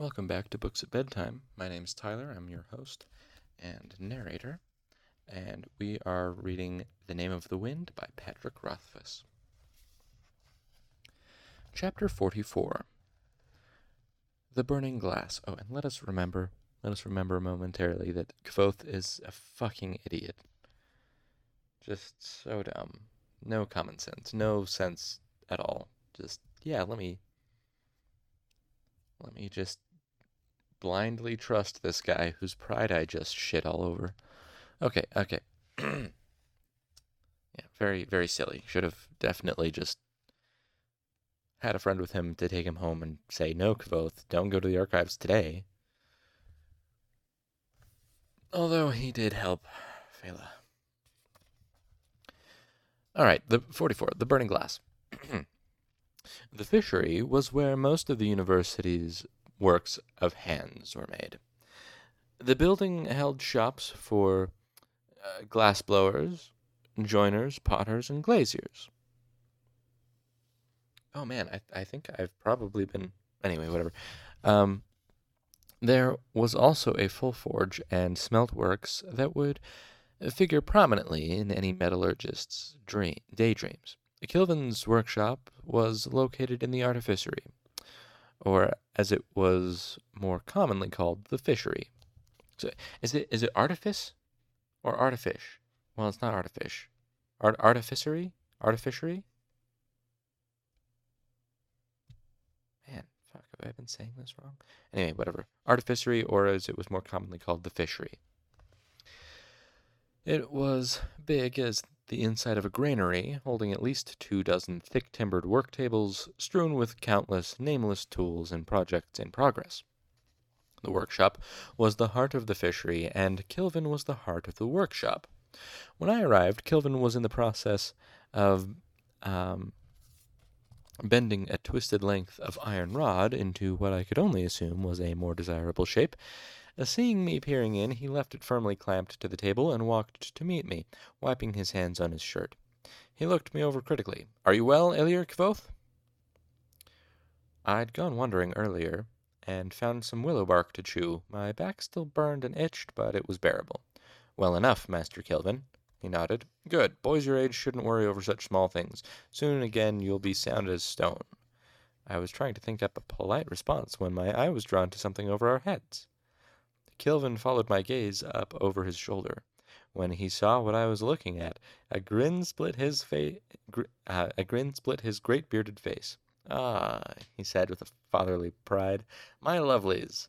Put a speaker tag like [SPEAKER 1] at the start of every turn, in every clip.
[SPEAKER 1] Welcome back to Books at Bedtime. My name is Tyler. I'm your host and narrator, and we are reading The Name of the Wind by Patrick Rothfuss. Chapter 44 The Burning Glass. Oh, and let us remember, let us remember momentarily that Kvothe is a fucking idiot. Just so dumb. No common sense. No sense at all. Just, yeah, let me. Let me just blindly trust this guy whose pride I just shit all over. Okay, okay. yeah, very, very silly. Should have definitely just had a friend with him to take him home and say, no, Kvothe, don't go to the archives today. Although he did help Fela. All right, the 44, the burning glass. the fishery was where most of the university's works of hands were made. The building held shops for uh, glass blowers, joiners, potters, and glaziers. Oh man, I, I think I've probably been. Anyway, whatever. Um, there was also a full forge and smelt works that would figure prominently in any metallurgist's dream, daydreams. Kilvin's workshop was located in the artificery, or as it was more commonly called, the fishery. So is it is it artifice or artifice? Well, it's not artifice. Art artificery? Artificery? Man, fuck, have I been saying this wrong? Anyway, whatever. Artificery, or as it was more commonly called, the fishery. It was big as the inside of a granary, holding at least two dozen thick timbered work tables strewn with countless nameless tools and projects in progress. The workshop was the heart of the fishery, and Kilvin was the heart of the workshop. When I arrived, Kilvin was in the process of um, bending a twisted length of iron rod into what I could only assume was a more desirable shape, seeing me peering in, he left it firmly clamped to the table and walked to meet me, wiping his hands on his shirt. He looked me over critically. Are you well, E'lir Kvothe? I'd gone wandering earlier, and found some willow bark to chew. My back still burned and itched, but it was bearable. Well enough, Master Kilvin. He nodded. Good. Boys your age shouldn't worry over such small things. Soon again you'll be sound as stone. I was trying to think up a polite response when my eye was drawn to something over our heads. Kilvin followed my gaze up over his shoulder. When he saw what I was looking at, a grin split his face. Gr- uh, a grin split his great bearded face. Ah, he said with a fatherly pride, my lovelies.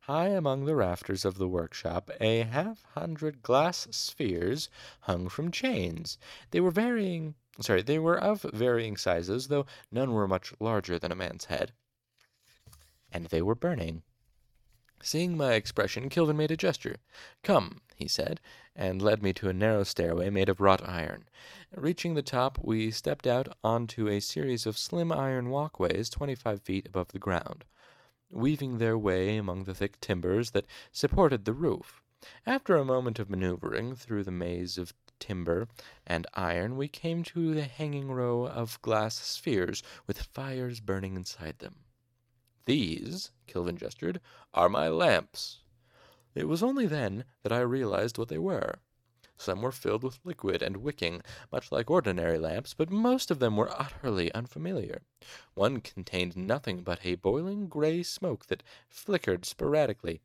[SPEAKER 1] High among the rafters of the workshop, a half hundred glass spheres hung from chains. They were varying, sorry, they were of varying sizes, though none were much larger than a man's head. And they were burning. Seeing my expression, Kilvin made a gesture. Come, he said, and led me to a narrow stairway made of wrought iron. Reaching the top, we stepped out onto a series of slim iron walkways twenty-five feet above the ground, weaving their way among the thick timbers that supported the roof. After a moment of maneuvering through the maze of timber and iron, we came to the hanging row of glass spheres with fires burning inside them. These, Kilvin gestured, are my lamps. It was only then that I realized what they were. Some were filled with liquid and wicking, much like ordinary lamps, but most of them were utterly unfamiliar. One contained nothing but a boiling gray smoke that flickered sporadically.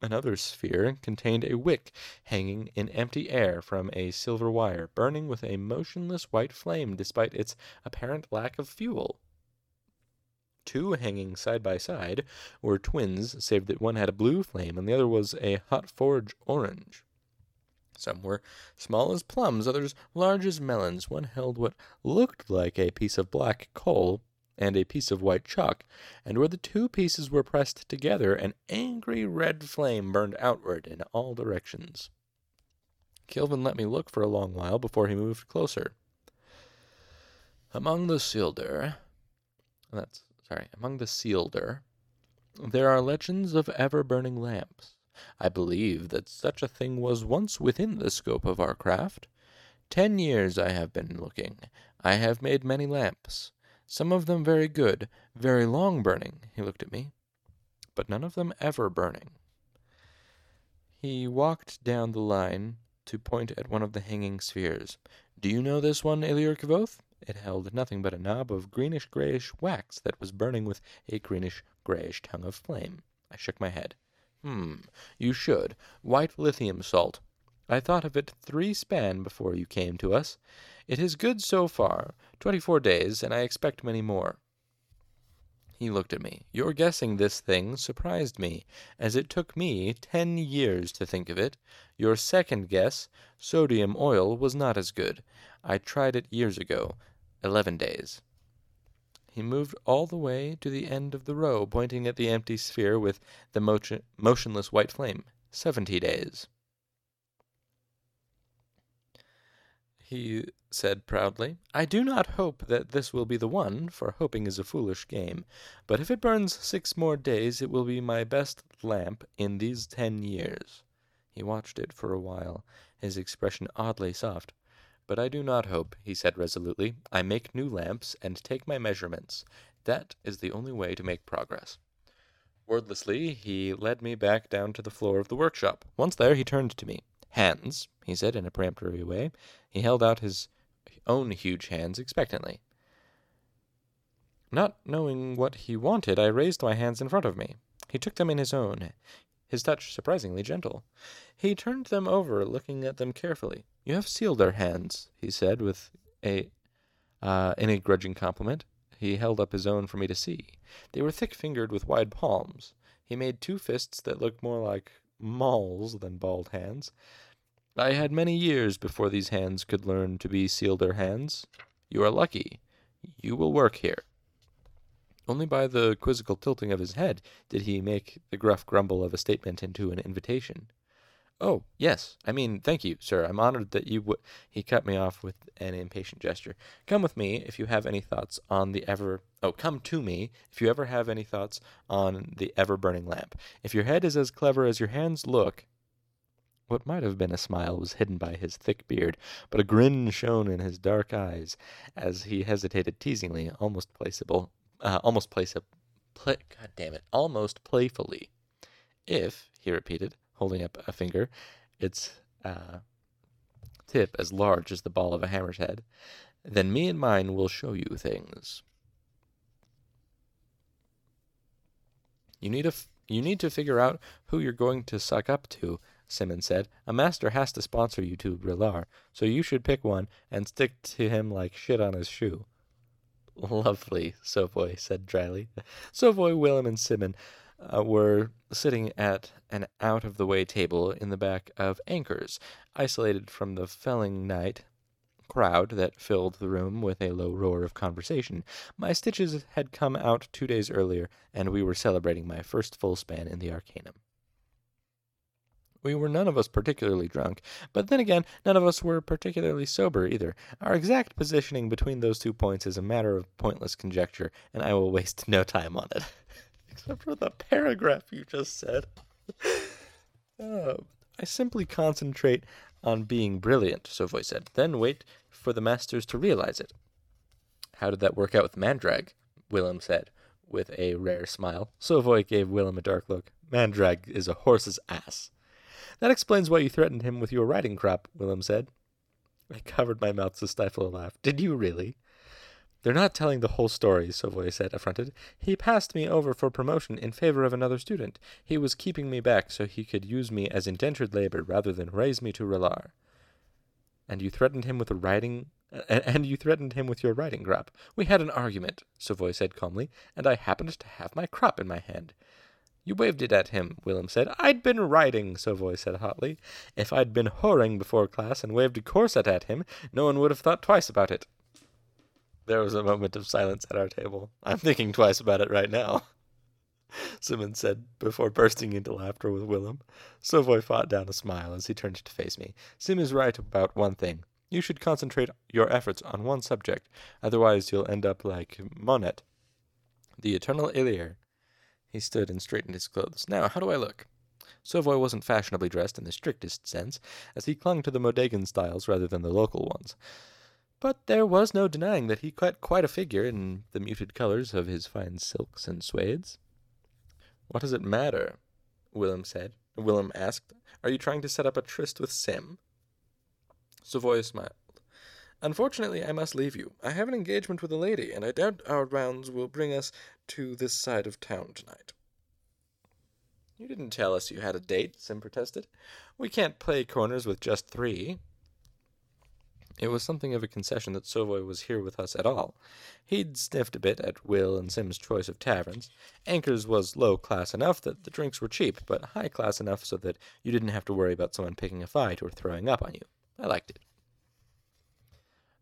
[SPEAKER 1] Another sphere contained a wick hanging in empty air from a silver wire, burning with a motionless white flame despite its apparent lack of fuel. Two hanging side by side were twins, save that one had a blue flame and the other was a hot forge orange. Some were small as plums, others large as melons. One held what looked like a piece of black coal and a piece of white chalk, and where the two pieces were pressed together, an angry red flame burned outward in all directions. Kilvin let me look for a long while before he moved closer. Among the silder, that's sorry, among the sealder, there are legends of ever burning lamps. I believe that such a thing was once within the scope of our craft. Ten years I have been looking. I have made many lamps. Some of them very good, very long burning, he looked at me, but none of them ever burning. He walked down the line to point at one of the hanging spheres. Do you know this one, E'lir Kvothe? It held nothing but a knob of greenish grayish wax that was burning with a greenish grayish tongue of flame. I shook my head. Hmm, you should. White lithium salt. I thought of it three span before you came to us. It is good so far, twenty four days, and I expect many more. He looked at me. Your guessing this thing surprised me, as it took me ten years to think of it. Your second guess, sodium oil, was not as good. I tried it years ago. Eleven days. He moved all the way to the end of the row, pointing at the empty sphere with the motion, motionless white flame. Seventy days. He said proudly, I do not hope that this will be the one, for hoping is a foolish game, but if it burns six more days it will be my best lamp in these ten years. He watched it for a while, his expression oddly soft. But I do not hope, he said resolutely. I make new lamps, and take my measurements. That is the only way to make progress. Wordlessly, he led me back down to the floor of the workshop. Once there, he turned to me. Hands, he said in a peremptory way. He held out his own huge hands expectantly. Not knowing what he wanted, I raised my hands in front of me. He took them in his own, his touch surprisingly gentle. He turned them over, looking at them carefully. You have sealed our hands, he said, with a uh, in a grudging compliment. He held up his own for me to see. They were thick fingered with wide palms. He made two fists that looked more like mauls than bald hands. I had many years before these hands could learn to be sealeder hands. You are lucky. You will work here. Only by the quizzical tilting of his head did he make the gruff grumble of a statement into an invitation. Oh, yes. I mean, thank you, sir. I'm honored that you would. He cut me off with an impatient gesture. Come with me if you have any thoughts on the ever. Oh, come to me if you ever have any thoughts on the ever burning lamp. If your head is as clever as your hands look. What might have been a smile was hidden by his thick beard, but a grin shone in his dark eyes as he hesitated teasingly, almost placeable, uh, almost placeable. Play, God damn it, almost playfully. If, he repeated, holding up a finger, its uh, tip as large as the ball of a hammer's head. Then me and mine will show you things. You need a f- you need to figure out who you're going to suck up to, Simmons said. A master has to sponsor you to Re'lar, so you should pick one and stick to him like shit on his shoe. Lovely, Sovoy said dryly. Sovoy, Wilem, and Simmon uh, were sitting at an out of the way table in the back of Anker's, isolated from the felling night crowd that filled the room with a low roar of conversation. My stitches had come out two days earlier, and we were celebrating my first full span in the Arcanum. We were none of us particularly drunk, but then again, none of us were particularly sober either. Our exact positioning between those two points is a matter of pointless conjecture, and I will waste no time on it. except for the paragraph you just said. uh, I simply concentrate on being brilliant, Sovoy said, then wait for the masters to realize it. How did that work out with Mandrag? Wilem said, with a rare smile. Sovoy gave Wilem a dark look. Mandrag is a horse's ass. That explains why you threatened him with your riding crop, Wilem said. I covered my mouth to stifle a laugh. Did you really? They're not telling the whole story, Sovoy said, affronted. He passed me over for promotion in favor of another student. He was keeping me back so he could use me as indentured labor rather than raise me to Re'lar. And you threatened him with a riding and you threatened him with your riding crop. We had an argument, Sovoy said calmly, and I happened to have my crop in my hand. You waved it at him, Wilem said. I'd been riding, Sovoy said hotly. If I'd been whoring before class and waved a corset at him, no one would have thought twice about it. There was a moment of silence at our table. I'm thinking twice about it right now. Simmons said before bursting into laughter with Wilem. Sovoy fought down a smile as he turned to face me. Sim is right about one thing. You should concentrate your efforts on one subject, otherwise you'll end up like Manet, the eternal E'lir. He stood and straightened his clothes. Now, how do I look? Sovoy wasn't fashionably dressed in the strictest sense, as he clung to the Modegan styles rather than the local ones But there was no denying that he cut quite a figure in the muted colors of his fine silks and suedes. What does it matter? Wilem said. Wilem asked. Are you trying to set up a tryst with Sim? Sovoy smiled. Unfortunately, I must leave you. I have an engagement with a lady, and I doubt our rounds will bring us to this side of town tonight. You didn't tell us you had a date, Sim protested. We can't play corners with just three. It was something of a concession that Sovoy was here with us at all. He'd sniffed a bit at Will and Sim's choice of taverns. Anker's was low class enough that the drinks were cheap, but high class enough so that you didn't have to worry about someone picking a fight or throwing up on you. I liked it.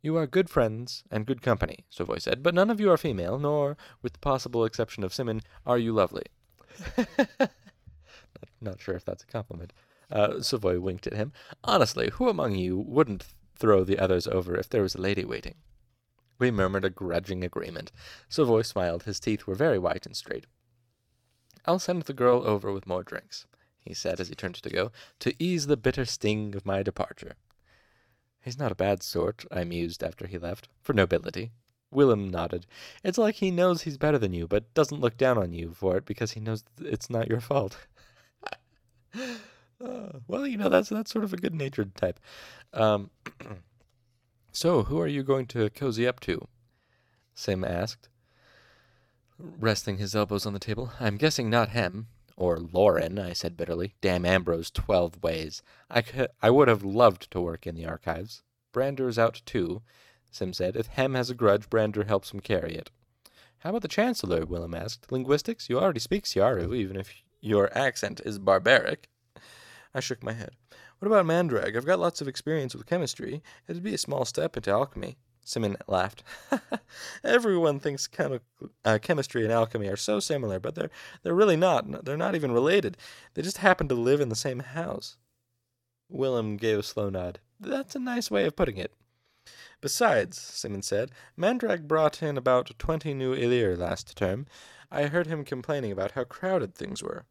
[SPEAKER 1] You are good friends and good company, Sovoy said, but none of you are female, nor, with the possible exception of Simmon, are you lovely. Not sure if that's a compliment. Uh, Sovoy winked at him. Honestly, who among you wouldn't throw the others over if there was a lady waiting? We murmured a grudging agreement. Sovoy smiled. His teeth were very white and straight. I'll send the girl over with more drinks, he said as he turned to go, to ease the bitter sting of my departure. He's not a bad sort, I mused after he left, for nobility. Wilem nodded. It's like he knows he's better than you, but doesn't look down on you for it because he knows it's not your fault. uh, well, you know, that's that's sort of a good natured type. Um, so, who are you going to cozy up to? Sim asked, resting his elbows on the table. I'm guessing not him. Or Lorren, I said bitterly. Damn Ambrose twelve ways. I, could, I would have loved to work in the archives. Brandeur's out too, Sim said. If Hemme has a grudge, Brander helps him carry it. How about the Chancellor? Wilem asked. Linguistics? You already speak Siaru, even if your accent is barbaric. I shook my head. What about Mandrag? I've got lots of experience with chemistry. It'd be a small step into alchemy. Simmon laughed. Everyone thinks chemi- uh, chemistry and alchemy are so similar, but they're they're really not. They're not even related. They just happen to live in the same house. Wilem gave a slow nod. That's a nice way of putting it. Besides, Simmon said, Mandrag brought in about twenty new E'lir last term. I heard him complaining about how crowded things were.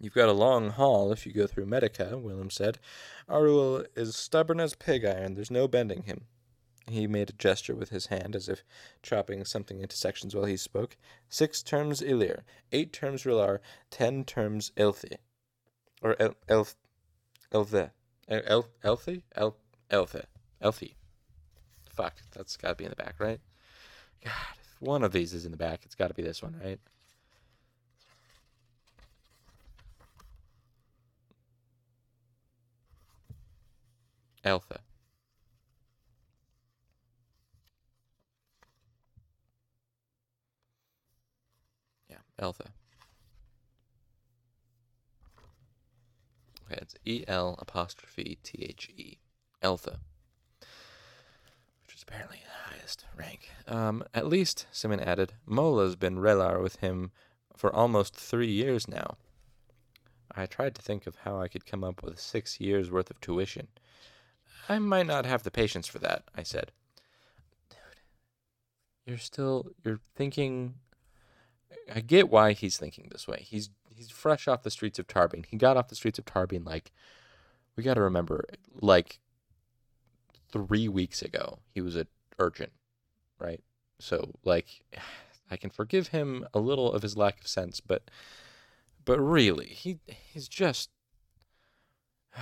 [SPEAKER 1] You've got a long haul if you go through Medica, Wilem said. Arwyl is stubborn as pig iron. There's no bending him. He made a gesture with his hand as if chopping something into sections while he spoke. Six terms E'lir, eight terms Rilar, ten terms Elthi. Or El Elf Elthe. El Elthi? El Elthe. Elthi. Fuck, that's gotta be in the back, right? God, if one of these is in the back, it's gotta be this one, right? Eltha. Eltha. Okay, it's E L apostrophe T H E. Alpha. Which is apparently the highest rank. Um, at least, Simmon added, Mola's been Re'lar with him for almost three years now. I tried to think of how I could come up with six years' worth of tuition. I might not have the patience for that, I said. Dude, you're still you're thinking I get why he's thinking this way. He's he's fresh off the streets of Tarbean. He got off the streets of Tarbean like we got to remember like 3 weeks ago. He was a urgent, right? So like I can forgive him a little of his lack of sense, but but really, he he's just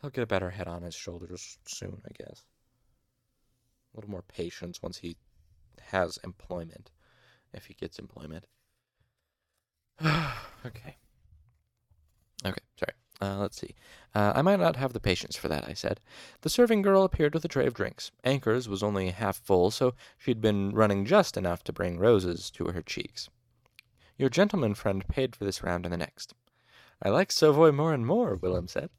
[SPEAKER 1] He'll get a better head on his shoulders soon, I guess. A little more patience once he has employment, if he gets employment. okay. Okay, sorry. Uh, let's see. Uh, I might not have the patience for that, I said. The serving girl appeared with a tray of drinks. Anker's was only half full, so she'd been running just enough to bring roses to her cheeks. Your gentleman friend paid for this round and the next. I like Sovoy more and more, Wilem said.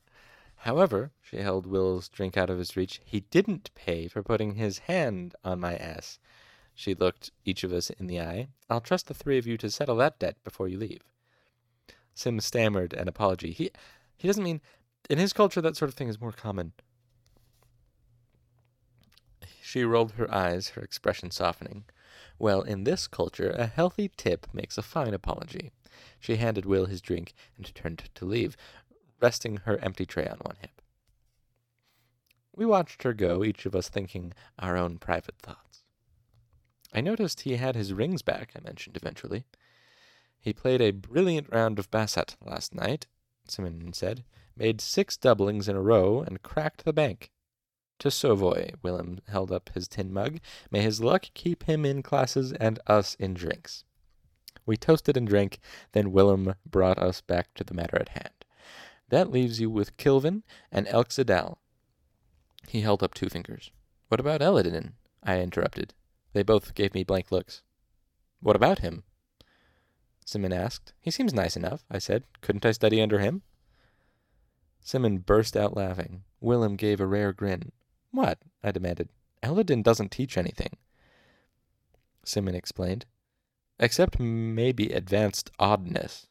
[SPEAKER 1] However, she held Will's drink out of his reach. He didn't pay for putting his hand on my ass. She looked each of us in the eye. I'll trust the three of you to settle that debt before you leave. Sim stammered an apology. He he doesn't mean in his culture that sort of thing is more common. She rolled her eyes, her expression softening. Well, in this culture, a healthy tip makes a fine apology. She handed Will his drink and turned to leave resting her empty tray on one hip. We watched her go, each of us thinking our own private thoughts. I noticed he had his rings back, I mentioned eventually. He played a brilliant round of basset last night, Simmon said, made six doublings in a row, and cracked the bank. To Sovoy, Wilem held up his tin mug. May his luck keep him in classes and us in drinks. We toasted and drank, then Wilem brought us back to the matter at hand. That leaves you with Kilvin and Elxa Dal. He held up two fingers. What about Elodin? I interrupted. They both gave me blank looks. What about him? Simmon asked. He seems nice enough, I said. Couldn't I study under him? Simmon burst out laughing. Wilem gave a rare grin. What? I demanded. Elodin doesn't teach anything. Simmon explained. Except maybe advanced oddness.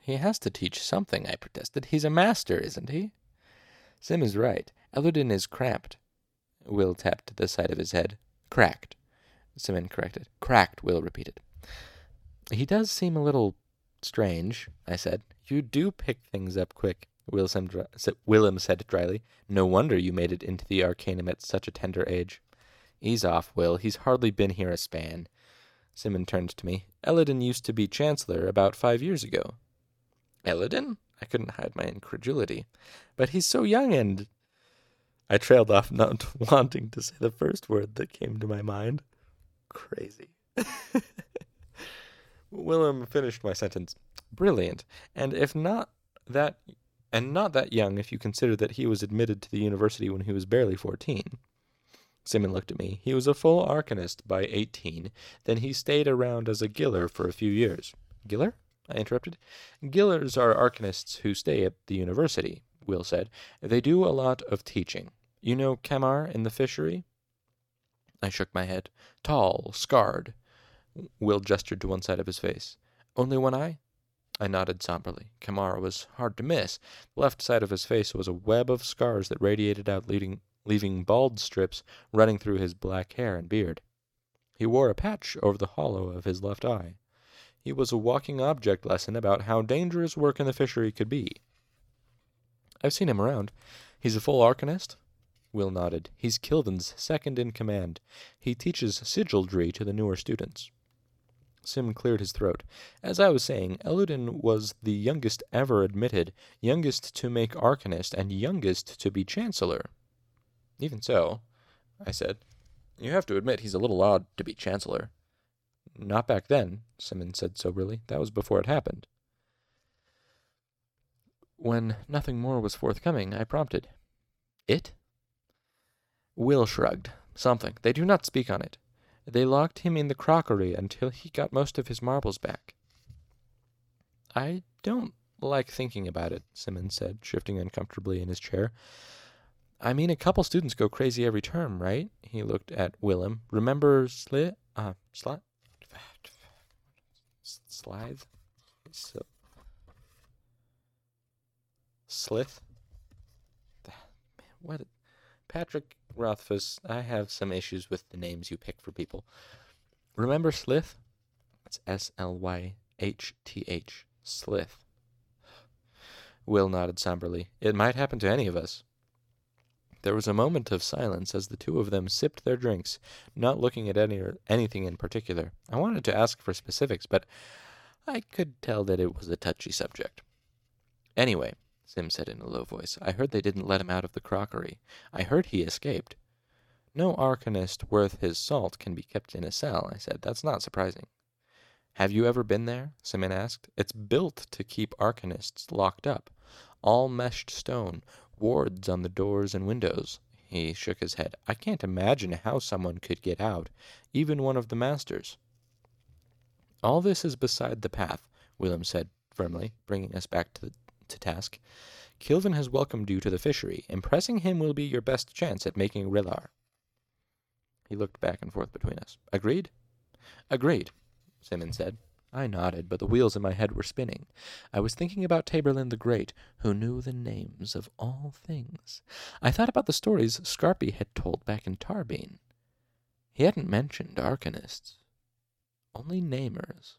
[SPEAKER 1] He has to teach something, I protested. He's a master, isn't he? Sim is right. Elodin is cramped. Will tapped the side of his head. Cracked. Simmon corrected. Cracked, Will repeated. He does seem a little strange, I said. You do pick things up quick, Wilem said dryly. No wonder you made it into the Arcanum at such a tender age. Ease off, Will. He's hardly been here a span. Simmon turned to me. Elodin used to be Chancellor about five years ago. Elodin? I couldn't hide my incredulity. But he's so young and. I trailed off, not wanting to say the first word that came to my mind. Crazy. Wilem finished my sentence. Brilliant. And if not that and not that young if you consider that he was admitted to the university when he was barely fourteen. Simmon looked at me. He was a full arcanist by eighteen. Then he stayed around as a giller for a few years. Giller? I interrupted. Gillers are arcanists who stay at the university, Will said. They do a lot of teaching. You know Kamar in the fishery? I shook my head. Tall, scarred. Will gestured to one side of his face. Only one eye? I nodded somberly. Kamar was hard to miss. The left side of his face was a web of scars that radiated out, leading, leaving bald strips running through his black hair and beard. He wore a patch over the hollow of his left eye. He was a walking object lesson about how dangerous work in the fishery could be. I've seen him around. He's a full arcanist? Will nodded. He's Kilvin's second in command. He teaches sygaldry to the newer students. Sim cleared his throat. As I was saying, Elodin was the youngest ever admitted, youngest to make arcanist, and youngest to be chancellor. Even so, I said, you have to admit he's a little odd to be chancellor. Not back then, Simmon said soberly. That was before it happened. When nothing more was forthcoming, I prompted. It? Will shrugged. Something. They do not speak on it. They locked him in the crockery until he got most of his marbles back. I don't like thinking about it, Simmons said, shifting uncomfortably in his chair. I mean, a couple students go crazy every term, right? He looked at Wilem. Remember Slit? Uh, Slit? Slithe? So, Slith? What? Patrick Rothfuss, I have some issues with the names you pick for people. Remember Slith? It's S L Y H T H. Slith. Will nodded somberly. It might happen to any of us. There was a moment of silence as the two of them sipped their drinks, not looking at any anything in particular. I wanted to ask for specifics, but I could tell that it was a touchy subject. Anyway, Sim said in a low voice, I heard they didn't let him out of the crockery. I heard he escaped. No arcanist worth his salt can be kept in a cell, I said. That's not surprising. Have you ever been there? Simmon asked. It's built to keep arcanists locked up. All meshed stone, wards on the doors and windows. He shook his head. I can't imagine how someone could get out, even one of the masters. All this is beside the path, Wilem said firmly, bringing us back to, the, to task. Kilvin has welcomed you to the fishery. Impressing him will be your best chance at making Re'lar. He looked back and forth between us. Agreed? Agreed, Simmon said. I nodded, but the wheels in my head were spinning. I was thinking about Taborlin the Great, who knew the names of all things. I thought about the stories Skarpi had told back in Tarbean. He hadn't mentioned arcanists, only namers.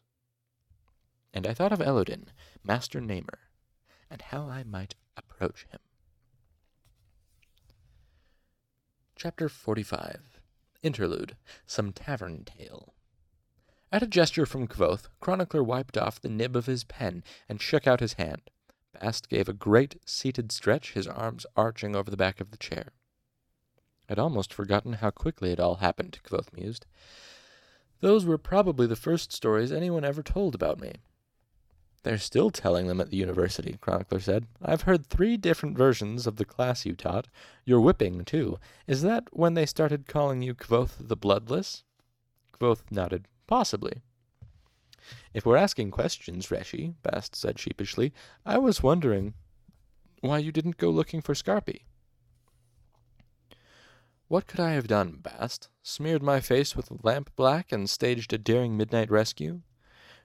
[SPEAKER 1] And I thought of Elodin, Master Namer, and how I might approach him. Chapter 45 Interlude Some Tavern Tale. At a gesture from Kvothe, Chronicler wiped off the nib of his pen and shook out his hand. Bast gave a great seated stretch, his arms arching over the back of the chair. I'd almost forgotten how quickly it all happened, Kvothe mused. Those were probably the first stories anyone ever told about me. They're still telling them at the university, Chronicler said. I've heard three different versions of the class you taught. Your whipping, too. Is that when they started calling you Kvothe the Bloodless? Kvothe nodded. Possibly. If we're asking questions, Reshi, Bast said sheepishly, I was wondering why you didn't go looking for Skarpi. What could I have done, Bast? Smeared my face with lamp black and staged a daring midnight rescue?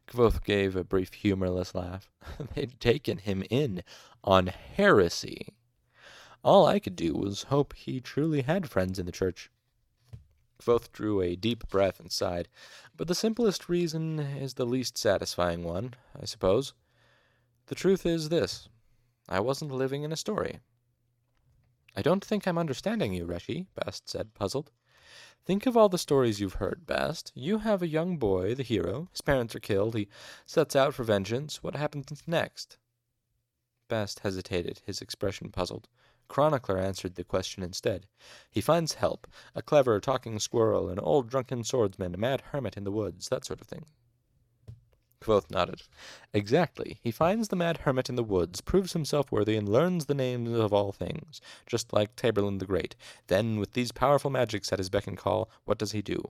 [SPEAKER 1] Kvothe gave a brief humorless laugh. They'd taken him in on heresy. All I could do was hope he truly had friends in the church. Kvothe drew a deep breath and sighed. But the simplest reason is the least satisfying one, I suppose. The truth is this I wasn't living in a story. I don't think I'm understanding you, Reshi, Bast said, puzzled. Think of all the stories you've heard, Bast. You have a young boy, the hero. His parents are killed. He sets out for vengeance. What happens next? Bast hesitated, his expression puzzled. Chronicler answered the question instead. He finds help a clever talking squirrel, an old drunken swordsman, a mad hermit in the woods, that sort of thing. Kvothe nodded. Exactly. He finds the mad hermit in the woods, proves himself worthy, and learns the names of all things, just like Taborlin the Great. Then, with these powerful magics at his beck and call, what does he do?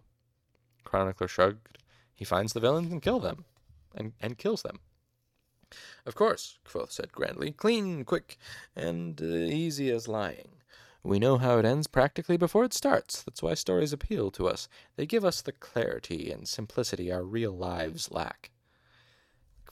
[SPEAKER 1] Chronicler shrugged. He finds the villains and kill them, and, and kills them. Of course, Kvothe said grandly, clean, quick, and uh, easy as lying. We know how it ends practically before it starts. That's why stories appeal to us. They give us the clarity and simplicity our real lives lack.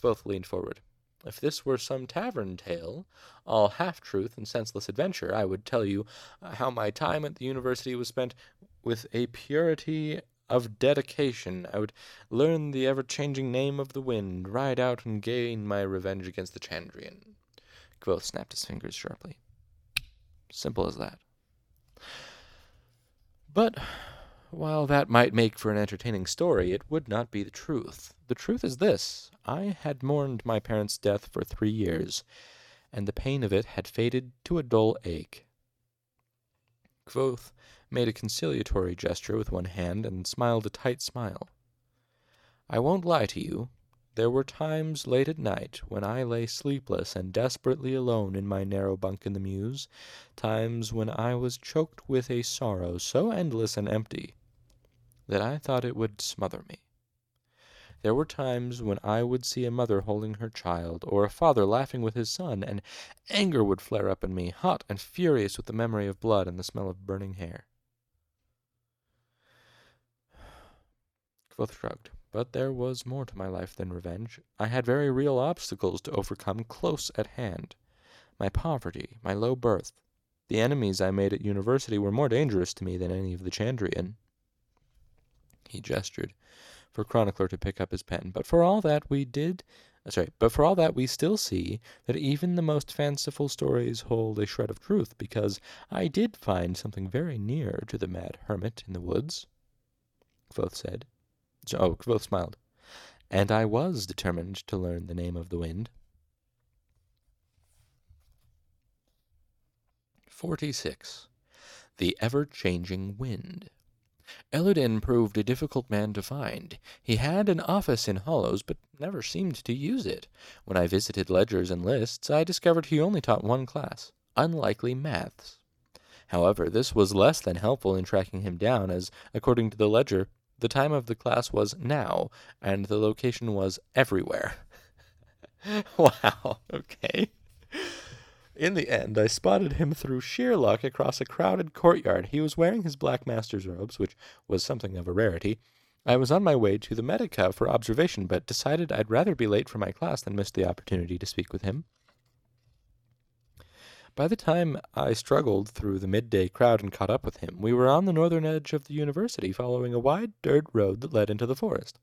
[SPEAKER 1] Kvothe leaned forward. If this were some tavern tale, all half truth and senseless adventure, I would tell you how my time at the university was spent with a purity of dedication. I would learn the ever changing name of the wind, ride out and gain my revenge against the Chandrian. Kvothe snapped his fingers sharply. Simple as that. But while that might make for an entertaining story, it would not be the truth. The truth is this I had mourned my parents' death for three years, and the pain of it had faded to a dull ache. Kvothe made a conciliatory gesture with one hand and smiled a tight smile. I won't lie to you. There were times late at night when I lay sleepless and desperately alone in my narrow bunk in the mews, times when I was choked with a sorrow so endless and empty that I thought it would smother me. There were times when I would see a mother holding her child, or a father laughing with his son, and anger would flare up in me, hot and furious with the memory of blood and the smell of burning hair. Kvothe shrugged. But there was more to my life than revenge. I had very real obstacles to overcome close at hand. My poverty, my low birth. The enemies I made at university were more dangerous to me than any of the Chandrian. He gestured for Chronicler to pick up his pen. But for all that we did uh, sorry, but for all that we still see that even the most fanciful stories hold a shred of truth, because I did find something very near to the mad hermit in the woods, Kvothe said. Oh, Kvothe smiled. And I was determined to learn the name of the wind. 46. The Ever-Changing Wind Elodin proved a difficult man to find. He had an office in Hollows, but never seemed to use it. When I visited ledgers and lists, I discovered he only taught one class unlikely maths. However, this was less than helpful in tracking him down, as, according to the ledger, the time of the class was now, and the location was everywhere. wow, okay. In the end, I spotted him through sheer luck across a crowded courtyard. He was wearing his black master's robes, which was something of a rarity. I was on my way to the Medica for observation, but decided I'd rather be late for my class than miss the opportunity to speak with him. By the time I struggled through the midday crowd and caught up with him, we were on the northern edge of the university, following a wide dirt road that led into the forest.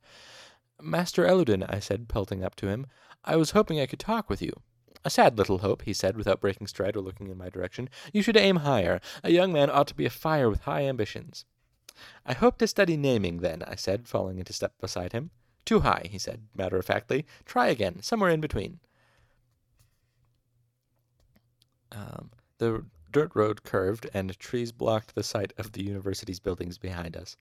[SPEAKER 1] Master Elodin, I said, pelting up to him, I was hoping I could talk with you. A sad little hope, he said, without breaking stride or looking in my direction. You should aim higher. A young man ought to be afire with high ambitions. I hope to study naming, then, I said, falling into step beside him. Too high, he said, matter of factly. Try again, somewhere in between. Um, the dirt road curved, and trees blocked the sight of the university's buildings behind us.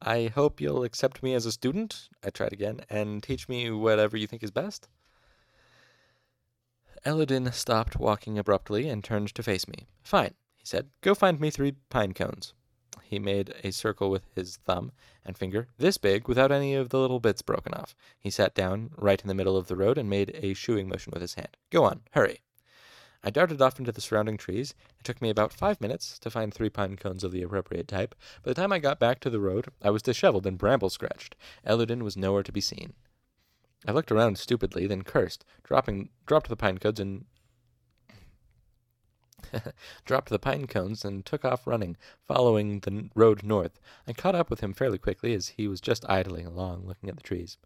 [SPEAKER 1] I hope you'll accept me as a student, I tried again, and teach me whatever you think is best. Elodin stopped walking abruptly and turned to face me. Fine, he said. Go find me three pine cones. He made a circle with his thumb and finger, this big, without any of the little bits broken off. He sat down right in the middle of the road and made a shooing motion with his hand. Go on, hurry. I darted off into the surrounding trees. It took me about five minutes to find three pine cones of the appropriate type. By the time I got back to the road, I was disheveled and bramble scratched. Elodin was nowhere to be seen. I looked around stupidly, then cursed, dropping dropped the pine cones and dropped the pine cones and took off running, following the road north. I caught up with him fairly quickly as he was just idling along, looking at the trees.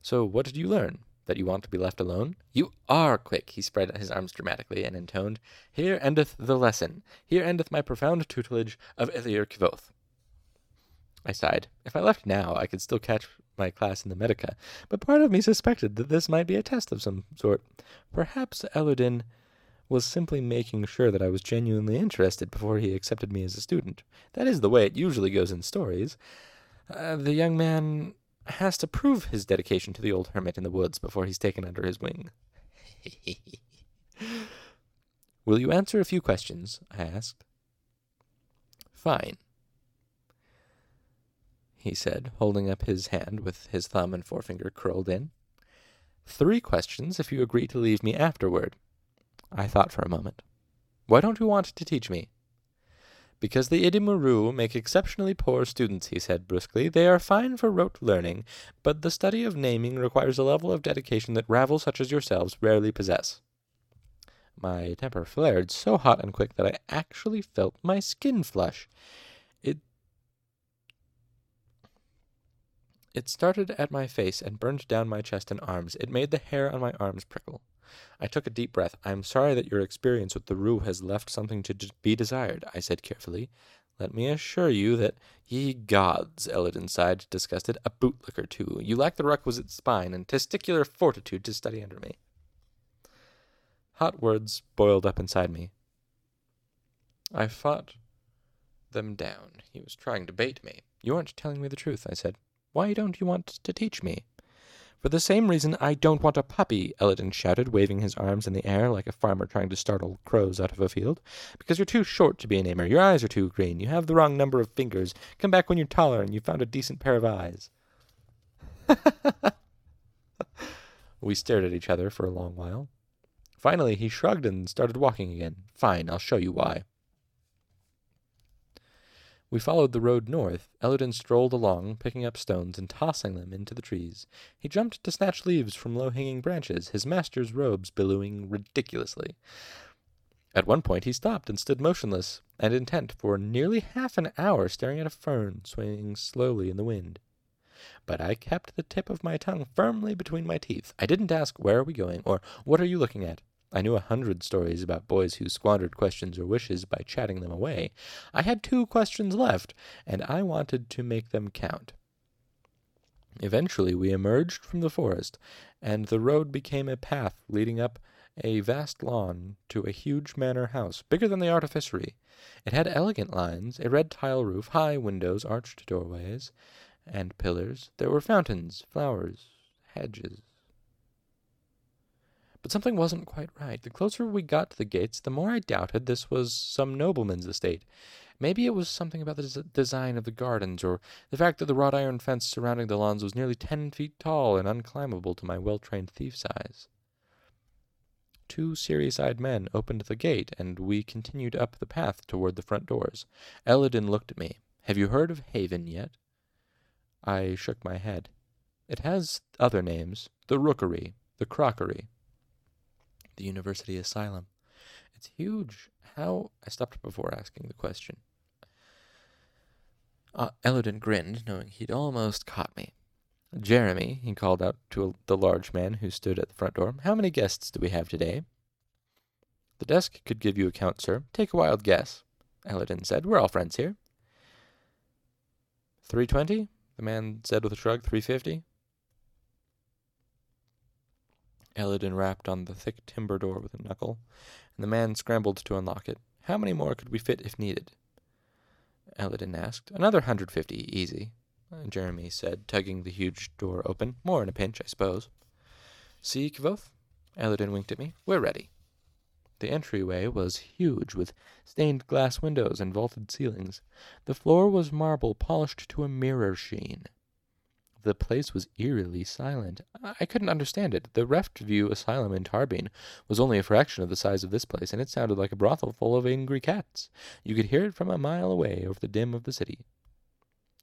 [SPEAKER 1] So, what did you learn? That you want to be left alone? You are quick, he spread his arms dramatically and intoned. Here endeth the lesson. Here endeth my profound tutelage of E'lir Kvothe. I sighed. If I left now, I could still catch my class in the Medica, but part of me suspected that this might be a test of some sort. Perhaps Elodin was simply making sure that I was genuinely interested before he accepted me as a student. That is the way it usually goes in stories. Uh, the young man has to prove his dedication to the old hermit in the woods before he's taken under his wing. Will you answer a few questions? I asked. Fine he said, holding up his hand with his thumb and forefinger curled in. Three questions if you agree to leave me afterward. I thought for a moment. Why don't you want to teach me? Because the Edema Ruh make exceptionally poor students, he said brusquely. They are fine for rote learning, but the study of naming requires a level of dedication that ravels such as yourselves rarely possess. My temper flared so hot and quick that I actually felt my skin flush. It started at my face and burned down my chest and arms. It made the hair on my arms prickle. I took a deep breath. I am sorry that your experience with the Ruh has left something to be desired, I said carefully. Let me assure you that, ye gods, Elodin sighed, disgusted, a bootlicker too. You lack the requisite spine and testicular fortitude to study under me. Hot words boiled up inside me. I fought them down. He was trying to bait me. You aren't telling me the truth, I said. Why don't you want to teach me? For the same reason I don't want a puppy, Elodin shouted, waving his arms in the air like a farmer trying to startle crows out of a field. Because you're too short to be a namer. Your eyes are too green. You have the wrong number of fingers. Come back when you're taller and you've found a decent pair of eyes. we stared at each other for a long while. Finally, he shrugged and started walking again. Fine, I'll show you why. We followed the road north. Elodin strolled along, picking up stones and tossing them into the trees. He jumped to snatch leaves from low-hanging branches, his master's robes billowing ridiculously. At one point he stopped and stood motionless and intent for nearly half an hour staring at a fern swaying slowly in the wind. But I kept the tip of my tongue firmly between my teeth. I didn't ask, Where are we going? or What are you looking at? I knew a hundred stories about boys who squandered questions or wishes by chatting them away. I had two questions left, and I wanted to make them count. Eventually, we emerged from the forest, and the road became a path leading up a vast lawn to a huge manor house, bigger than the artificery. It had elegant lines, a red tile roof, high windows, arched doorways, and pillars. There were fountains, flowers, hedges, but something wasn't quite right. The closer we got to the gates, the more I doubted this was some nobleman's estate. Maybe it was something about the des- design of the gardens, or the fact that the wrought iron fence surrounding the lawns was nearly ten feet tall and unclimbable to my well trained thief's eyes. Two serious eyed men opened the gate, and we continued up the path toward the front doors. Elodin looked at me. Have you heard of Haven yet? I shook my head. It has other names the Rookery, the Crockery, the university asylum. It's huge. How? I stopped before asking the question. Uh, Elodin grinned, knowing he'd almost caught me. Jeremy, he called out to a, the large man who stood at the front door, how many guests do we have today? The desk could give you a count, sir. Take a wild guess, Elodin said. We're all friends here. 320? The man said with a shrug. 350? Elodin rapped on the thick timber door with a knuckle, and the man scrambled to unlock it. How many more could we fit if needed? Elodin asked. Another hundred fifty, easy, Jeremy said, tugging the huge door open. More in a pinch, I suppose. See, Kvothe? Elodin winked at me. We're ready. The entryway was huge, with stained glass windows and vaulted ceilings. The floor was marble polished to a mirror sheen. The place was eerily silent. I couldn't understand it. The Reftview Asylum in Tarbean was only a fraction of the size of this place, and it sounded like a brothel full of angry cats. You could hear it from a mile away over the dim of the city.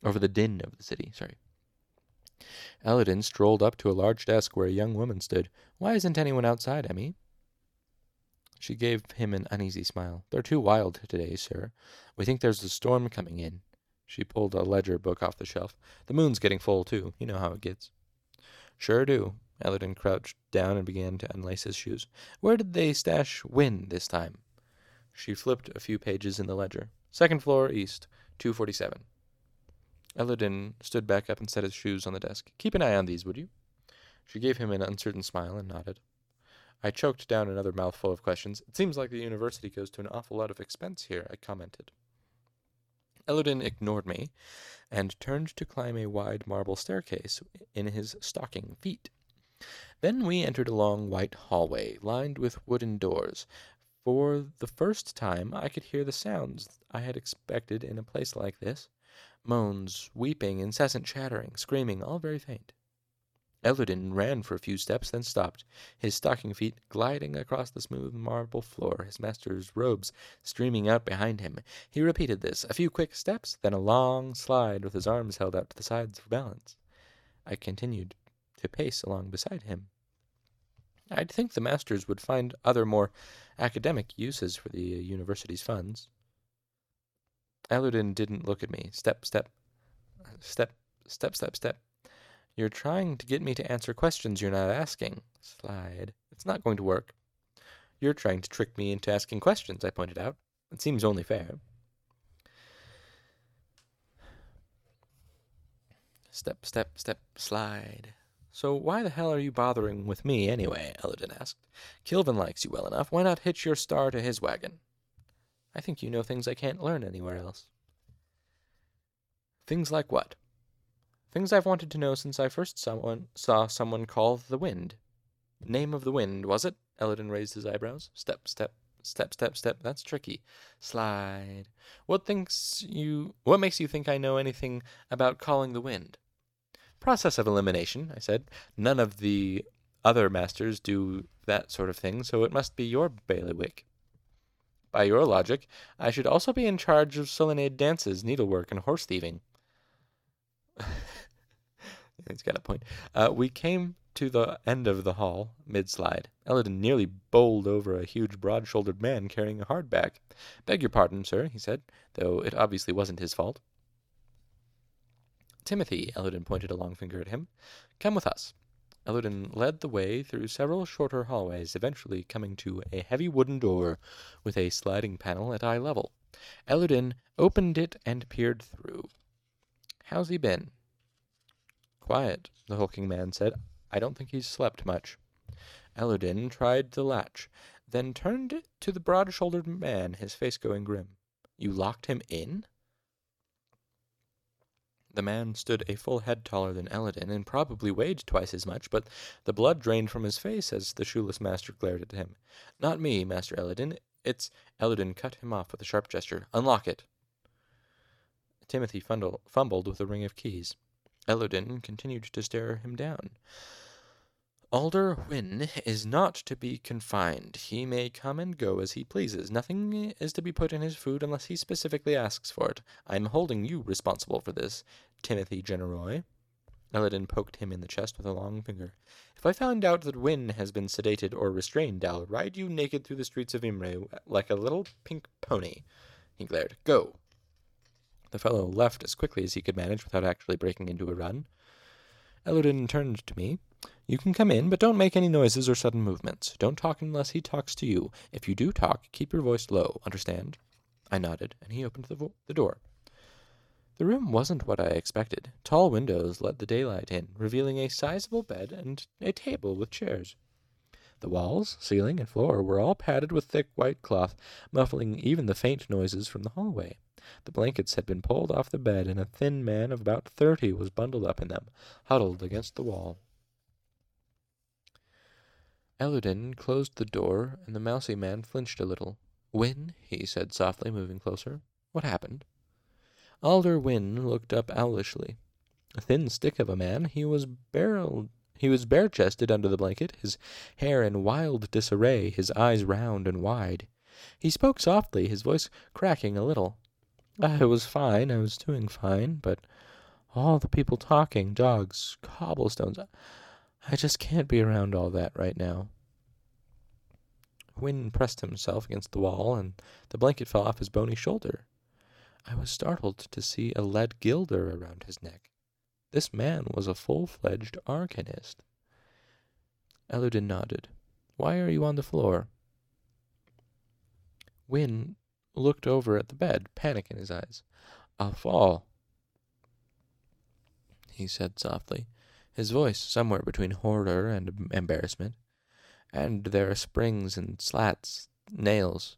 [SPEAKER 1] Over the din of the city, sorry. Elodin strolled up to a large desk where a young woman stood. Why isn't anyone outside, Emmy? She gave him an uneasy smile. They're too wild today, sir. We think there's a storm coming in. She pulled a ledger book off the shelf. The moon's getting full, too. You know how it gets. Sure do. Elodin crouched down and began to unlace his shoes. Where did they stash Whin this time? She flipped a few pages in the ledger. Second floor, east, 247. Elodin stood back up and set his shoes on the desk. Keep an eye on these, would you? She gave him an uncertain smile and nodded. I choked down another mouthful of questions. It seems like the university goes to an awful lot of expense here, I commented. Elodin ignored me and turned to climb a wide marble staircase in his stocking feet. Then we entered a long white hallway lined with wooden doors. For the first time I could hear the sounds I had expected in a place like this moans, weeping, incessant chattering, screaming, all very faint. Elodin ran for a few steps, then stopped, his stocking feet gliding across the smooth marble floor, his master's robes streaming out behind him. He repeated this, a few quick steps, then a long slide with his arms held out to the sides for balance. I continued to pace along beside him. I'd think the masters would find other more academic uses for the university's funds. Elodin didn't look at me. Step, step, step, step, step, step. You're trying to get me to answer questions you're not asking. Slide. It's not going to work. You're trying to trick me into asking questions, I pointed out. It seems only fair. Step, step, step, slide. So why the hell are you bothering with me anyway? Elodin asked. Kilvin likes you well enough. Why not hitch your star to his wagon? I think you know things I can't learn anywhere else. Things like what? Things I've wanted to know since I first someone, saw someone call the wind. Name of the wind, was it? Elodin raised his eyebrows. Step, step, step, step, step. That's tricky. Slide. What thinks you what makes you think I know anything about calling the wind? Process of elimination, I said. None of the other masters do that sort of thing, so it must be your bailiwick. By your logic, I should also be in charge of selenade dances, needlework, and horse thieving. He's got a point. Uh, we came to the end of the hall, mid slide. Elodin nearly bowled over a huge, broad shouldered man carrying a hardback. Beg your pardon, sir, he said, though it obviously wasn't his fault. Timothy, Elodin pointed a long finger at him. Come with us. Elodin led the way through several shorter hallways, eventually coming to a heavy wooden door with a sliding panel at eye level. Elodin opened it and peered through. How's he been? Quiet, the hulking man said. I don't think he's slept much. Elodin tried the latch, then turned to the broad shouldered man, his face going grim. You locked him in? The man stood a full head taller than Elodin, and probably weighed twice as much, but the blood drained from his face as the shoeless master glared at him. Not me, Master Elodin. It's Elodin cut him off with a sharp gesture. Unlock it. Timothy fumbled with a ring of keys. Elodin continued to stare him down. Alder Whin is not to be confined. He may come and go as he pleases. Nothing is to be put in his food unless he specifically asks for it. I am holding you responsible for this, Timothy Generoy. Elodin poked him in the chest with a long finger. If I find out that Whin has been sedated or restrained, I'll ride you naked through the streets of Imre like a little pink pony. He glared. Go. The fellow left as quickly as he could manage without actually breaking into a run. Elodin turned to me. You can come in, but don't make any noises or sudden movements. Don't talk unless he talks to you. If you do talk, keep your voice low. Understand? I nodded, and he opened the, vo- the door. The room wasn't what I expected. Tall windows let the daylight in, revealing a sizable bed and a table with chairs. The walls, ceiling, and floor were all padded with thick white cloth, muffling even the faint noises from the hallway. The blankets had been pulled off the bed, and a thin man of about thirty was bundled up in them, huddled against the wall. Elodin closed the door, and the mousy man flinched a little. Whin, he said softly, moving closer. What happened? Alder Whin looked up owlishly. A thin stick of a man, he was barreled he was bare chested under the blanket, his hair in wild disarray, his eyes round and wide. He spoke softly, his voice cracking a little. I was fine, I was doing fine, but all the people talking, dogs, cobblestones, I just can't be around all that right now. Whin pressed himself against the wall, and the blanket fell off his bony shoulder. I was startled to see a lead guilder around his neck. This man was a full-fledged arcanist. Elodin nodded. Why are you on the floor? Whin looked over at the bed, panic in his eyes. I'll fall, he said softly, his voice somewhere between horror and embarrassment. And there are springs and slats, nails.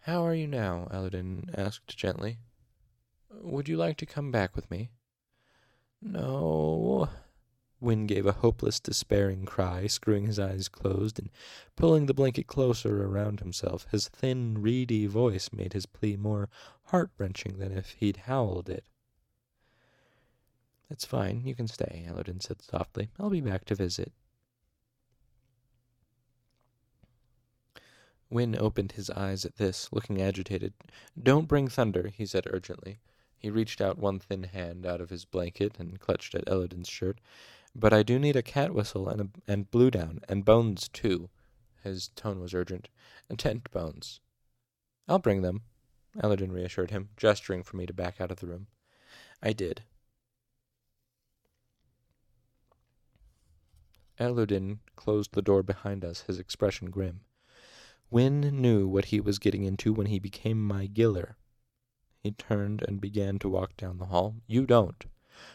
[SPEAKER 1] How are you now? Elodin asked gently. Would you like to come back with me? No. Whin gave a hopeless, despairing cry, screwing his eyes closed and pulling the blanket closer around himself. His thin, reedy voice made his plea more heart-wrenching than if he'd howled it. That's fine. You can stay, Elodin said softly. I'll be back to visit. Whin opened his eyes at this, looking agitated. Don't bring thunder, he said urgently. He reached out one thin hand out of his blanket and clutched at Elodin's shirt. But I do need a cat whistle and a, and blue down, and bones too. His tone was urgent. And tent bones. I'll bring them, Elodin reassured him, gesturing for me to back out of the room. I did. Elodin closed the door behind us, his expression grim. Whin knew what he was getting into when he became my giller. He turned and began to walk down the hall. You don't.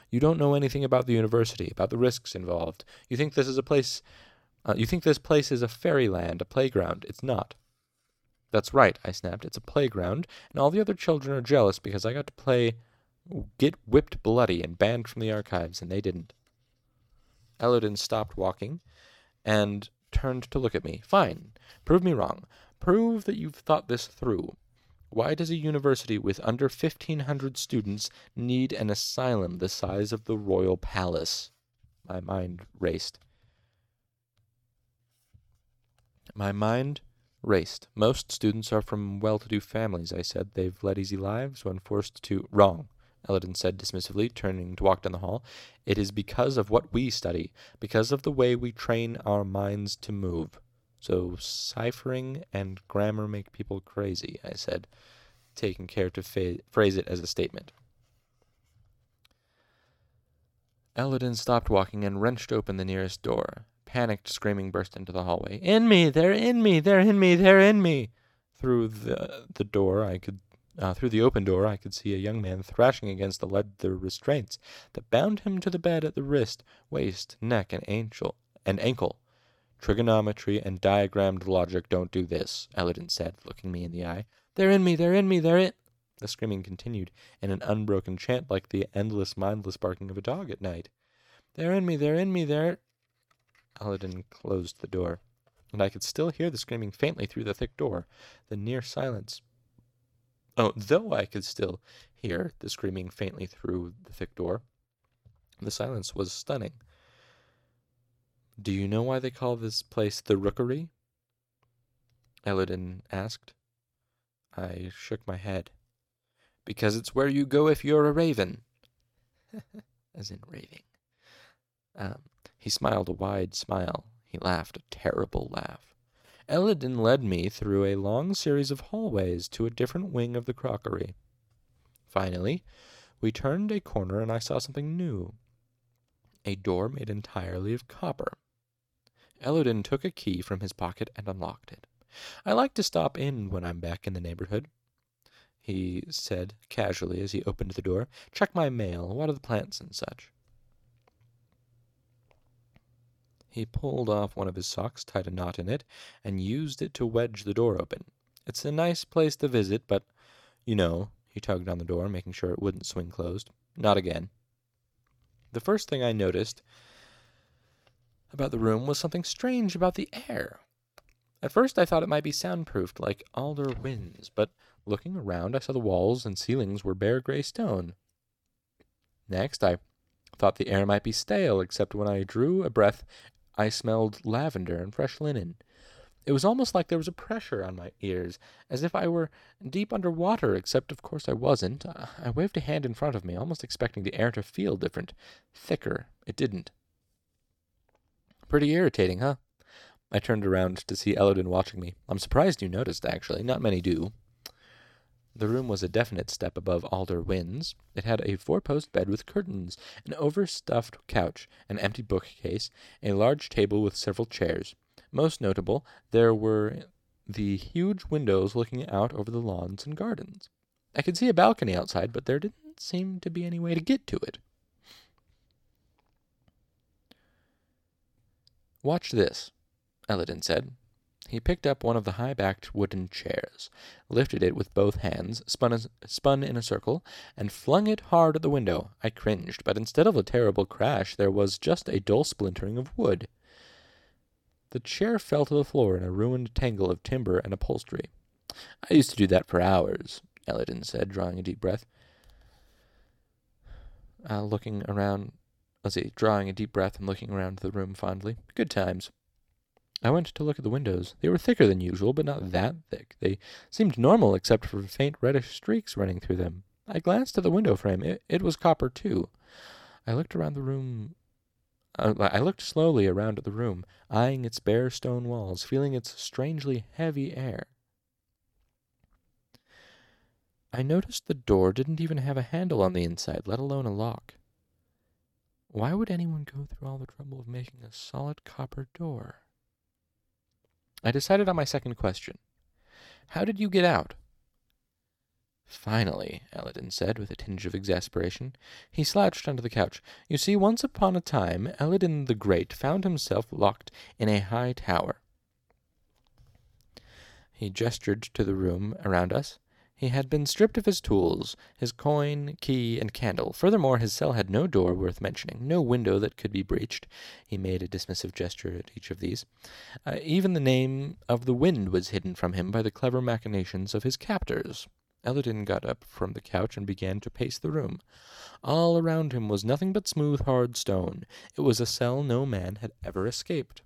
[SPEAKER 1] You don't know anything about the university, about the risks involved. You think this is a place. Uh, you think this place is a fairyland, a playground. It's not. That's right, I snapped. It's a playground, and all the other children are jealous because I got to play get whipped bloody and banned from the archives, and they didn't. Elodin stopped walking and turned to look at me. Fine. Prove me wrong. Prove that you've thought this through. Why does a university with under 1,500 students need an asylum the size of the royal palace? My mind raced. My mind raced. Most students are from well to do families, I said. They've led easy lives when forced to. Wrong. Elodin said dismissively, turning to walk down the hall. It is because of what we study, because of the way we train our minds to move. So ciphering and grammar make people crazy, I said, taking care to fa- phrase it as a statement. Elodin stopped walking and wrenched open the nearest door. Panicked screaming burst into the hallway. In me! They're in me! They're in me! They're in me! Through the the door I could uh, through the open door, I could see a young man thrashing against the leather restraints that bound him to the bed at the wrist, waist, neck, and ankle. And ankle. Trigonometry and diagrammed logic don't do this, Elodin said, looking me in the eye. They're in me, they're in me, they're in. The screaming continued in an unbroken chant like the endless, mindless barking of a dog at night. They're in me, they're in me, they're. Elodin closed the door, and I could still hear the screaming faintly through the thick door. The near silence Oh, though I could still hear the screaming faintly through the thick door, the silence was stunning. Do you know why they call this place the Rookery? Elodin asked. I shook my head. Because it's where you go if you're a raven. As in raving. Um, he smiled a wide smile. He laughed a terrible laugh. Elodin led me through a long series of hallways to a different wing of the Rookery. Finally, we turned a corner and I saw something new. a door made entirely of copper. Elodin took a key from his pocket and unlocked it. I like to stop in when I'm back in the neighborhood, he said casually as he opened the door. Check my mail, water the plants and such. He pulled off one of his socks, tied a knot in it, and used it to wedge the door open. It's a nice place to visit, but, you know, he tugged on the door, making sure it wouldn't swing closed. Not again. The first thing I noticed about the room was something strange about the air. At first I thought it might be soundproofed like Alder Whin's, but looking around I saw the walls and ceilings were bare gray stone. Next I thought the air might be stale, except when I drew a breath I smelled lavender and fresh linen. It was almost like there was a pressure on my ears, as if I were deep under water, except of course I wasn't. I waved a hand in front of me, almost expecting the air to feel different, thicker. It didn't. Pretty irritating, huh? I turned around to see Elodin watching me. I'm surprised you noticed, actually. Not many do. The room was a definite step above Alder Whin's. It had a four post bed with curtains, an overstuffed couch, an empty bookcase, a large table with several chairs. Most notable, there were the huge windows looking out over the lawns and gardens. I could see a balcony outside, but there didn't seem to be any way to get to it. Watch this, Elodin said. He picked up one of the high backed wooden chairs, lifted it with both hands, spun, a, spun in a circle, and flung it hard at the window. I cringed, but instead of a terrible crash, there was just a dull splintering of wood. The chair fell to the floor in a ruined tangle of timber and upholstery. I used to do that for hours, Elodin said, drawing a deep breath. Uh, looking around, let's drawing a deep breath and looking around the room fondly. Good times. I went to look at the windows. They were thicker than usual, but not that thick. They seemed normal except for faint reddish streaks running through them. I glanced at the window frame. It, it was copper, too. I looked around the room. Uh, I looked slowly around at the room, eyeing its bare stone walls, feeling its strangely heavy air. I noticed the door didn't even have a handle on the inside, let alone a lock. Why would anyone go through all the trouble of making a solid copper door? I decided on my second question. How did you get out? Finally, Elodin said, with a tinge of exasperation. He slouched onto the couch. You see, once upon a time, Elodin the Great found himself locked in a high tower. He gestured to the room around us. He had been stripped of his tools, his coin, key, and candle. Furthermore, his cell had no door worth mentioning, no window that could be breached. He made a dismissive gesture at each of these. Uh, even the name of the wind was hidden from him by the clever machinations of his captors. Elodin got up from the couch and began to pace the room. All around him was nothing but smooth, hard stone. It was a cell no man had ever escaped.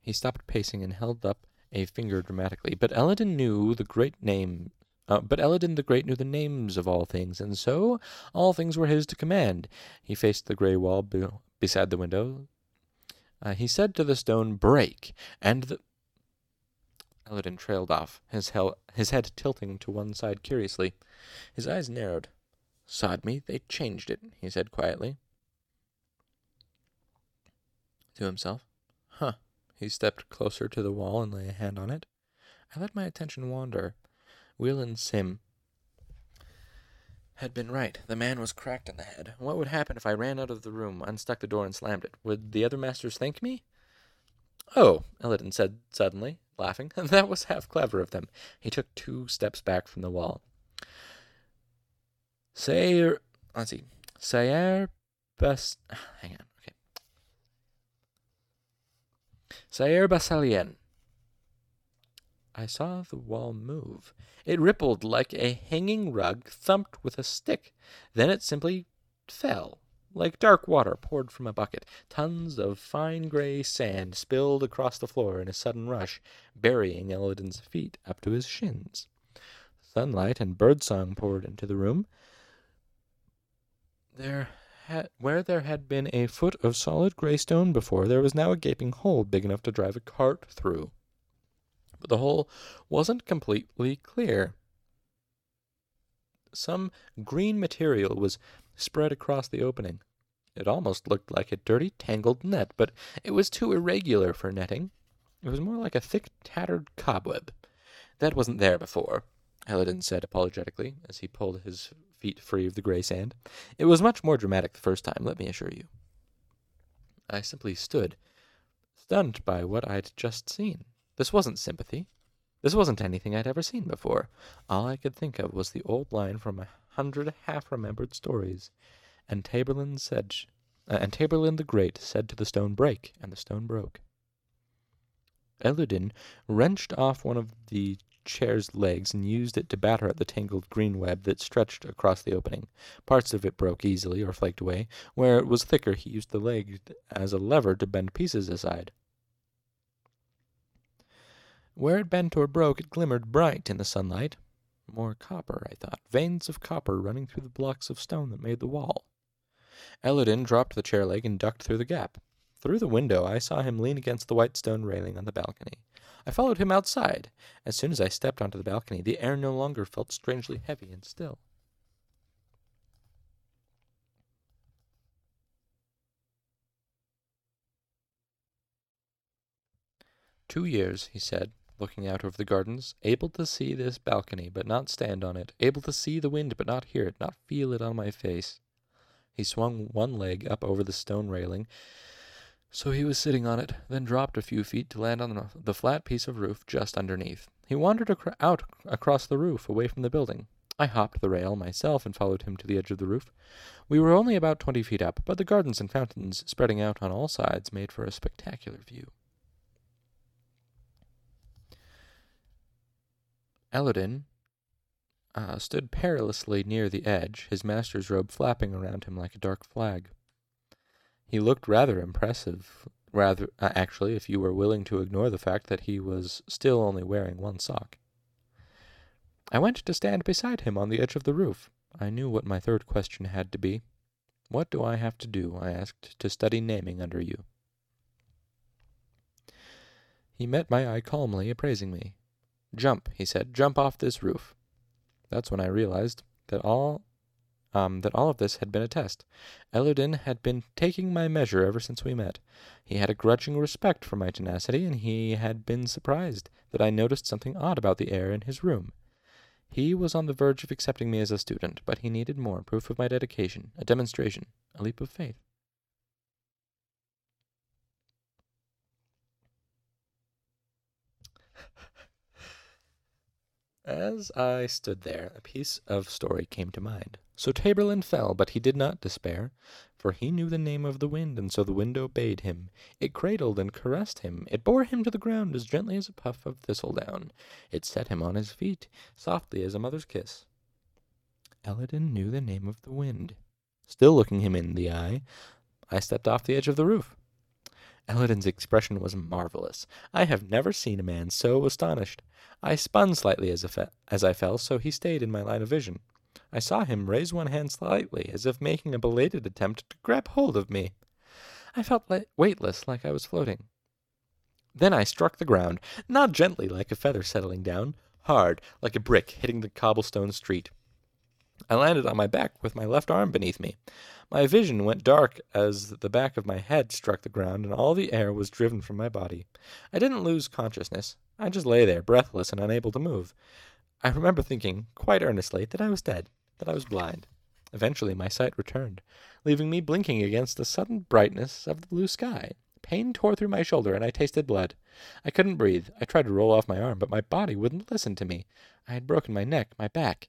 [SPEAKER 1] He stopped pacing and held up a finger dramatically. But Elodin knew the great name. Uh, but Elodin the Great knew the names of all things, and so all things were his to command. He faced the grey wall be- beside the window. Uh, he said to the stone, "Break!" and the Elodin trailed off, his, hel- his head tilting to one side curiously. His eyes narrowed. Sod me, they changed it, he said quietly. To himself. He stepped closer to the wall and lay a hand on it. I let my attention wander. Will and Sim had been right. The man was cracked in the head. What would happen if I ran out of the room, unstuck the door, and slammed it? Would the other masters thank me? Oh, Elodin said suddenly, laughing. that was half clever of them. He took two steps back from the wall. Say, let's see. Sayer Best. Hang on. Sayer Basalien. I saw the wall move. It rippled like a hanging rug thumped with a stick. Then it simply fell, like dark water poured from a bucket. Tons of fine gray sand spilled across the floor in a sudden rush, burying Elodin's feet up to his shins. Sunlight and birdsong poured into the room. There had, where there had been a foot of solid gray stone before, there was now a gaping hole big enough to drive a cart through. But the hole wasn't completely clear. Some green material was spread across the opening. It almost looked like a dirty, tangled net, but it was too irregular for netting. It was more like a thick, tattered cobweb. That wasn't there before, Elodin said apologetically, as he pulled his feet free of the gray sand. It was much more dramatic the first time, let me assure you. I simply stood, stunned by what I'd just seen. This wasn't sympathy. This wasn't anything I'd ever seen before. All I could think of was the old line from a hundred half-remembered stories. And Taborlin said, uh, and Taborlin the Great said to the stone, "Break," and the stone broke. Elodin wrenched off one of the chair's legs and used it to batter at the tangled green web that stretched across the opening. Parts of it broke easily or flaked away. Where it was thicker, he used the leg as a lever to bend pieces aside. Where it bent or broke, it glimmered bright in the sunlight. More copper, I thought. Veins of copper running through the blocks of stone that made the wall. Elodin dropped the chair leg and ducked through the gap. Through the window I saw him lean against the white stone railing on the balcony. I followed him outside. As soon as I stepped onto the balcony, the air no longer felt strangely heavy and still. Two years, he said, looking out over the gardens, able to see this balcony but not stand on it, able to see the wind but not hear it, not feel it on my face. He swung one leg up over the stone railing so he was sitting on it, then dropped a few feet to land on the flat piece of roof just underneath. He wandered out across the roof, away from the building. I hopped the rail myself and followed him to the edge of the roof. We were only about twenty feet up, but the gardens and fountains spreading out on all sides made for a spectacular view. Elodin uh, stood perilously near the edge, his master's robe flapping around him like a dark flag. He looked rather impressive, rather uh, actually, if you were willing to ignore the fact that he was still only wearing one sock. I went to stand beside him on the edge of the roof. I knew what my third question had to be. What do I have to do, I asked, to study naming under you? He met my eye calmly, appraising me. Jump, he said, jump off this roof. That's when I realized that all um, that all of this had been a test. Elodin had been taking my measure ever since we met. He had a grudging respect for my tenacity, and he had been surprised that I noticed something odd about the air in his room. He was on the verge of accepting me as a student, but he needed more proof of my dedication, a demonstration, a leap of faith. As I stood there, a piece of story came to mind. So Taborlin fell, but he did not despair, for he knew the name of the wind, and so the wind obeyed him. It cradled and caressed him. It bore him to the ground as gently as a puff of thistledown. It set him on his feet, softly as a mother's kiss. Elodin knew the name of the wind. Still looking him in the eye, I stepped off the edge of the roof. Elodin's expression was marvelous. I have never seen a man so astonished. I spun slightly as, fe- as I fell, so he stayed in my line of vision. I saw him raise one hand slightly, as if making a belated attempt to grab hold of me. I felt li- weightless, like I was floating. Then I struck the ground, not gently like a feather settling down, hard, like a brick hitting the cobblestone street. I landed on my back with my left arm beneath me. My vision went dark as the back of my head struck the ground and all the air was driven from my body. I didn't lose consciousness. I just lay there, breathless and unable to move. I remember thinking, quite earnestly, that I was dead, that I was blind. Eventually my sight returned, leaving me blinking against the sudden brightness of the blue sky. Pain tore through my shoulder, and I tasted blood. I couldn't breathe. I tried to roll off my arm, but my body wouldn't listen to me. I had broken my neck, my back.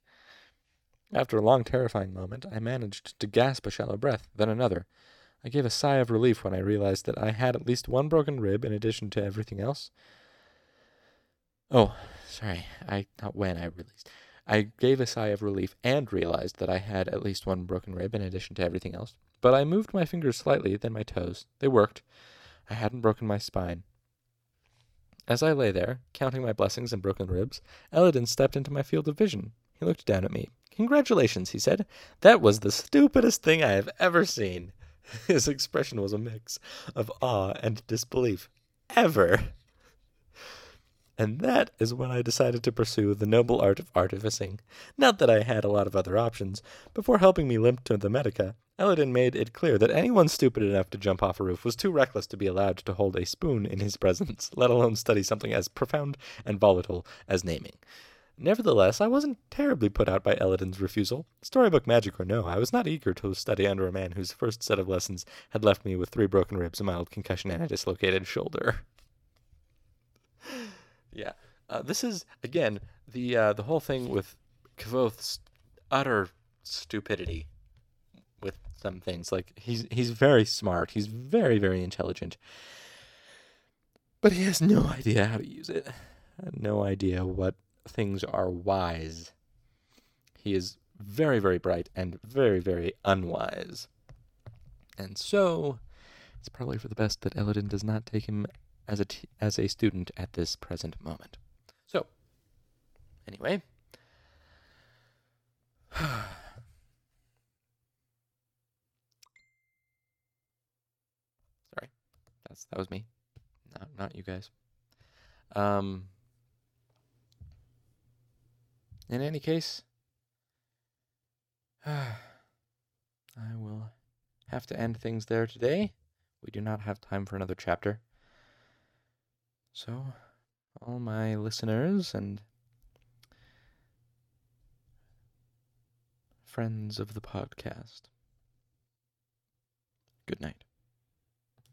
[SPEAKER 1] After a long, terrifying moment, I managed to gasp a shallow breath, then another. I gave a sigh of relief when I realized that I had at least one broken rib in addition to everything else. Oh, sorry, I not when I released. I gave a sigh of relief and realized that I had at least one broken rib in addition to everything else. But I moved my fingers slightly, then my toes. They worked. I hadn't broken my spine. As I lay there, counting my blessings and broken ribs, Elodin stepped into my field of vision. He looked down at me, Congratulations, he said. That was the stupidest thing I have ever seen. His expression was a mix of awe and disbelief. Ever. And that is when I decided to pursue the noble art of artificing. Not that I had a lot of other options. Before helping me limp to the Medica, Elodin made it clear that anyone stupid enough to jump off a roof was too reckless to be allowed to hold a spoon in his presence, let alone study something as profound and volatile as naming. Nevertheless, I wasn't terribly put out by Elodin's refusal. Storybook magic or no, I was not eager to study under a man whose first set of lessons had left me with three broken ribs, a mild concussion, and a dislocated shoulder. yeah, uh, this is again the uh, the whole thing with Kvothe's utter stupidity with some things. Like he's he's very smart. He's very very intelligent, but he has no idea how to use it. No idea what things are wise. He is very very bright and very very unwise. And so, it's probably for the best that Elodin does not take him as a t- as a student at this present moment. So, anyway. Sorry, that's that was me, not not you guys. Um. In any case, I will have to end things there today. We do not have time for another chapter. So, all my listeners and friends of the podcast, good night.